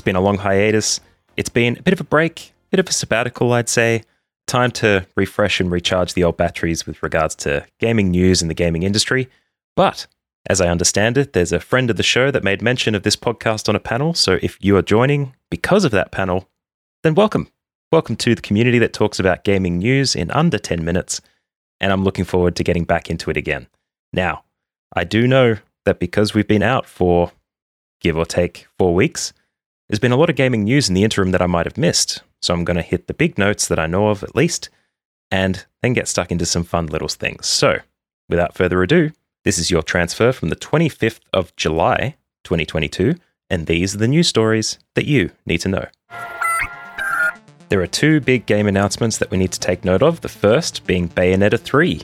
It's been a long hiatus. It's been a bit of a break, a bit of a sabbatical, I'd say. Time to refresh and recharge the old batteries with regards to gaming news in the gaming industry. But as I understand it, there's a friend of the show that made mention of this podcast on a panel. So if you are joining because of that panel, then welcome. Welcome to the community that talks about gaming news in under 10 minutes. And I'm looking forward to getting back into it again. Now, I do know that because we've been out for give or take four weeks, there's been a lot of gaming news in the interim that I might have missed. So I'm going to hit the big notes that I know of at least, and then get stuck into some fun little things. So, without further ado, this is your transfer from the 25th of July, 2022, and these are the news stories that you need to know. There are two big game announcements that we need to take note of, the first being Bayonetta 3.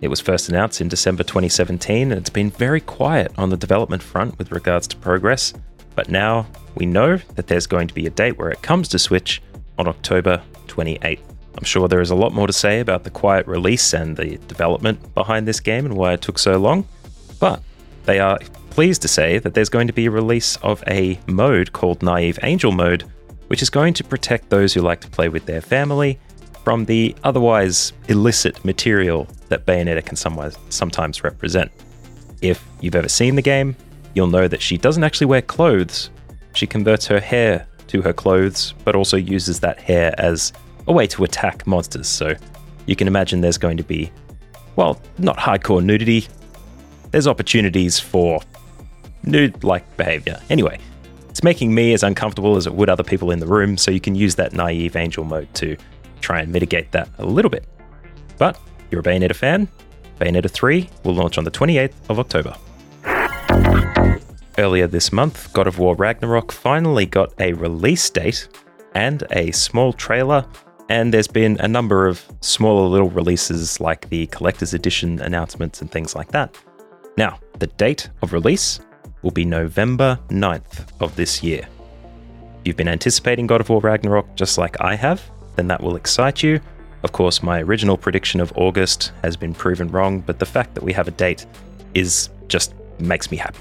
It was first announced in December 2017, and it's been very quiet on the development front with regards to progress. But now we know that there's going to be a date where it comes to Switch on October 28th. I'm sure there is a lot more to say about the quiet release and the development behind this game and why it took so long, but they are pleased to say that there's going to be a release of a mode called Naive Angel Mode, which is going to protect those who like to play with their family from the otherwise illicit material that Bayonetta can sometimes represent. If you've ever seen the game, you'll know that she doesn't actually wear clothes. She converts her hair to her clothes, but also uses that hair as a way to attack monsters. So you can imagine there's going to be, well, not hardcore nudity. There's opportunities for nude like behavior. Anyway, it's making me as uncomfortable as it would other people in the room, so you can use that naive angel mode to try and mitigate that a little bit. But you're a Bayonetta fan, Bayonetta 3 will launch on the 28th of October. Earlier this month, God of War Ragnarok finally got a release date and a small trailer, and there's been a number of smaller little releases like the collector's edition announcements and things like that. Now, the date of release will be November 9th of this year. If you've been anticipating God of War Ragnarok just like I have, then that will excite you. Of course, my original prediction of August has been proven wrong, but the fact that we have a date is just makes me happy.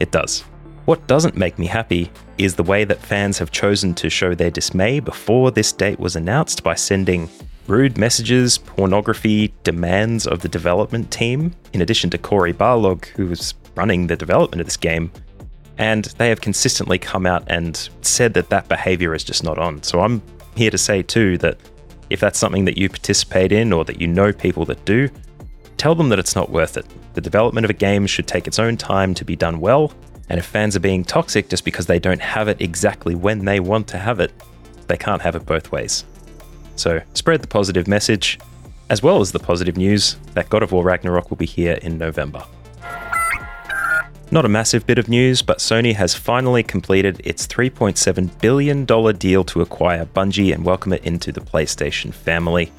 It does. What doesn't make me happy is the way that fans have chosen to show their dismay before this date was announced by sending rude messages, pornography, demands of the development team, in addition to Cory Barlog, who was running the development of this game. And they have consistently come out and said that that behavior is just not on. So I'm here to say too that if that's something that you participate in or that you know people that do, tell them that it's not worth it. The development of a game should take its own time to be done well, and if fans are being toxic just because they don't have it exactly when they want to have it, they can't have it both ways. So spread the positive message, as well as the positive news that God of War Ragnarok will be here in November. Not a massive bit of news, but Sony has finally completed its $3.7 billion deal to acquire Bungie and welcome it into the PlayStation family.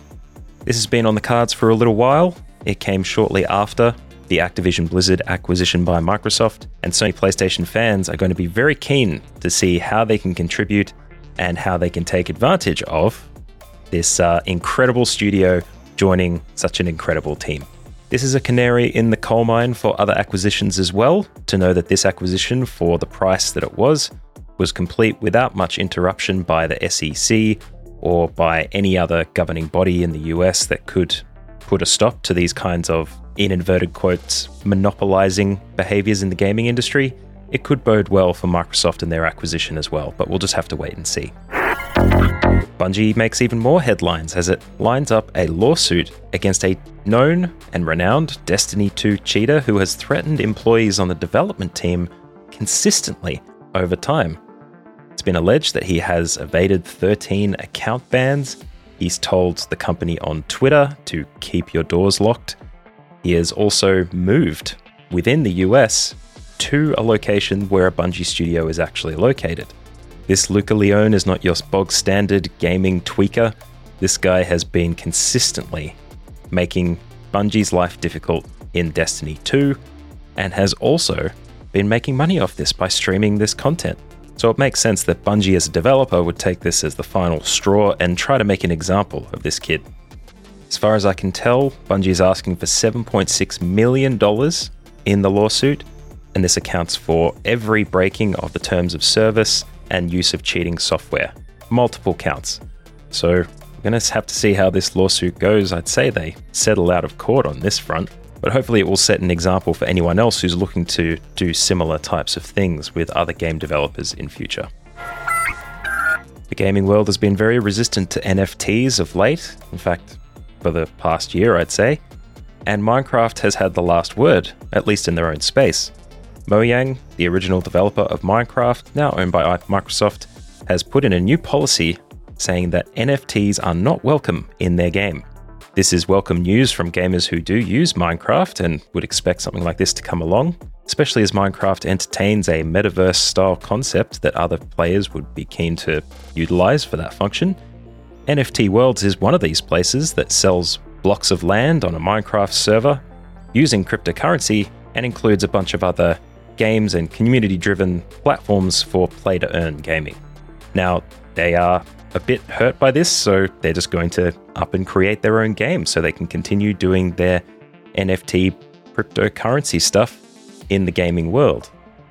This has been on the cards for a little while. It came shortly after the Activision Blizzard acquisition by Microsoft, and Sony PlayStation fans are going to be very keen to see how they can contribute and how they can take advantage of this uh, incredible studio joining such an incredible team. This is a canary in the coal mine for other acquisitions as well, to know that this acquisition, for the price that it was, was complete without much interruption by the SEC or by any other governing body in the US that could put a stop to these kinds of in inverted quotes, monopolizing behaviors in the gaming industry, it could bode well for Microsoft and their acquisition as well, but we'll just have to wait and see. Bungie makes even more headlines as it lines up a lawsuit against a known and renowned Destiny 2 cheater who has threatened employees on the development team consistently over time. It's been alleged that he has evaded 13 account bans. He's told the company on Twitter to keep your doors locked he has also moved within the US to a location where a Bungie studio is actually located. This Luca Leone is not your bog standard gaming tweaker. This guy has been consistently making Bungie's life difficult in Destiny 2 and has also been making money off this by streaming this content. So it makes sense that Bungie as a developer would take this as the final straw and try to make an example of this kid. As far as I can tell, Bungie is asking for $7.6 million in the lawsuit, and this accounts for every breaking of the terms of service and use of cheating software. Multiple counts. So we're going to have to see how this lawsuit goes. I'd say they settle out of court on this front, but hopefully it will set an example for anyone else who's looking to do similar types of things with other game developers in future. The gaming world has been very resistant to NFTs of late. In fact, for the past year, I'd say. And Minecraft has had the last word, at least in their own space. Mojang, the original developer of Minecraft, now owned by Microsoft, has put in a new policy saying that NFTs are not welcome in their game. This is welcome news from gamers who do use Minecraft and would expect something like this to come along, especially as Minecraft entertains a metaverse style concept that other players would be keen to utilize for that function. NFT Worlds is one of these places that sells blocks of land on a Minecraft server using cryptocurrency and includes a bunch of other games and community driven platforms for play to earn gaming. Now, they are a bit hurt by this, so they're just going to up and create their own game so they can continue doing their NFT cryptocurrency stuff in the gaming world.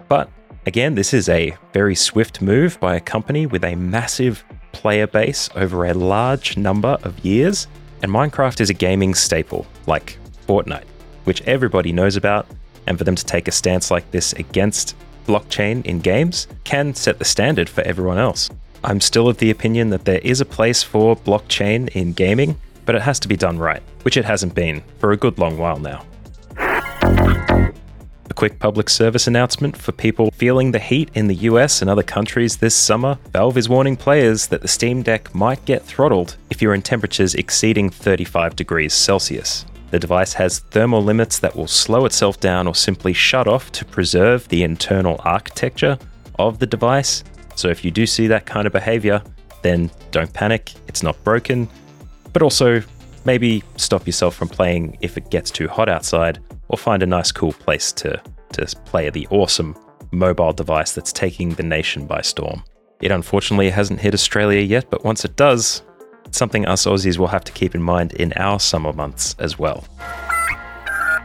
But again, this is a very swift move by a company with a massive player base over a large number of years, and Minecraft is a gaming staple, like Fortnite, which everybody knows about, and for them to take a stance like this against blockchain in games can set the standard for everyone else. I'm still of the opinion that there is a place for blockchain in gaming, but it has to be done right, which it hasn't been for a good long while now. A quick public service announcement for people feeling the heat in the US and other countries this summer. Valve is warning players that the Steam Deck might get throttled if you're in temperatures exceeding 35 degrees Celsius. The device has thermal limits that will slow itself down or simply shut off to preserve the internal architecture of the device. So if you do see that kind of behavior, then don't panic, it's not broken. But also, maybe stop yourself from playing if it gets too hot outside or find a nice, cool place to, to play the awesome mobile device that's taking the nation by storm. It unfortunately hasn't hit Australia yet, but once it does, it's something us Aussies will have to keep in mind in our summer months as well.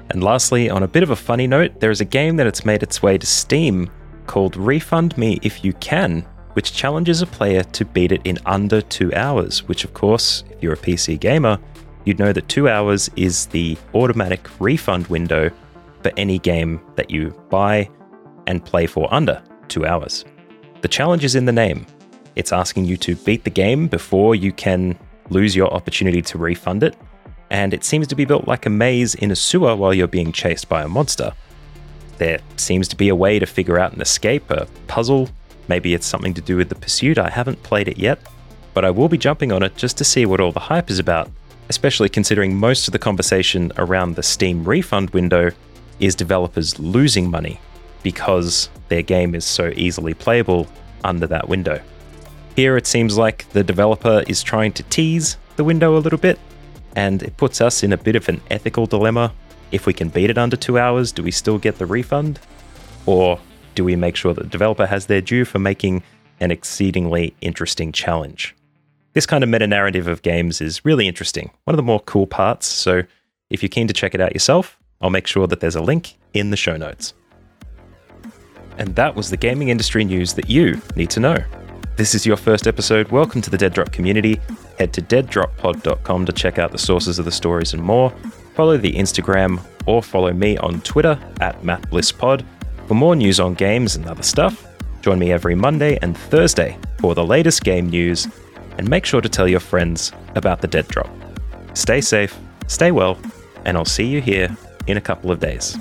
And lastly, on a bit of a funny note, there is a game that has made its way to Steam called Refund Me If You Can, which challenges a player to beat it in under two hours, which, of course, if you're a PC gamer, you'd know that two hours is the automatic refund window for any game that you buy and play for under two hours. The challenge is in the name. It's asking you to beat the game before you can lose your opportunity to refund it, and it seems to be built like a maze in a sewer while you're being chased by a monster. There seems to be a way to figure out an escape, a puzzle. Maybe it's something to do with the pursuit. I haven't played it yet, but I will be jumping on it just to see what all the hype is about especially considering most of the conversation around the Steam refund window is developers losing money because their game is so easily playable under that window. Here it seems like the developer is trying to tease the window a little bit, and it puts us in a bit of an ethical dilemma. If we can beat it under two hours, do we still get the refund? Or do we make sure that the developer has their due for making an exceedingly interesting challenge? This kind of meta narrative of games is really interesting, one of the more cool parts. So if you're keen to check it out yourself, I'll make sure that there's a link in the show notes. And that was the gaming industry news that you need to know. This is your first episode. Welcome to the Dead Drop community. Head to deaddroppod.com to check out the sources of the stories and more. Follow the Instagram or follow me on Twitter at MattBlissPod for more news on games and other stuff. Join me every Monday and Thursday for the latest game news and make sure to tell your friends about the dead drop. Stay safe, stay well, and I'll see you here in a couple of days.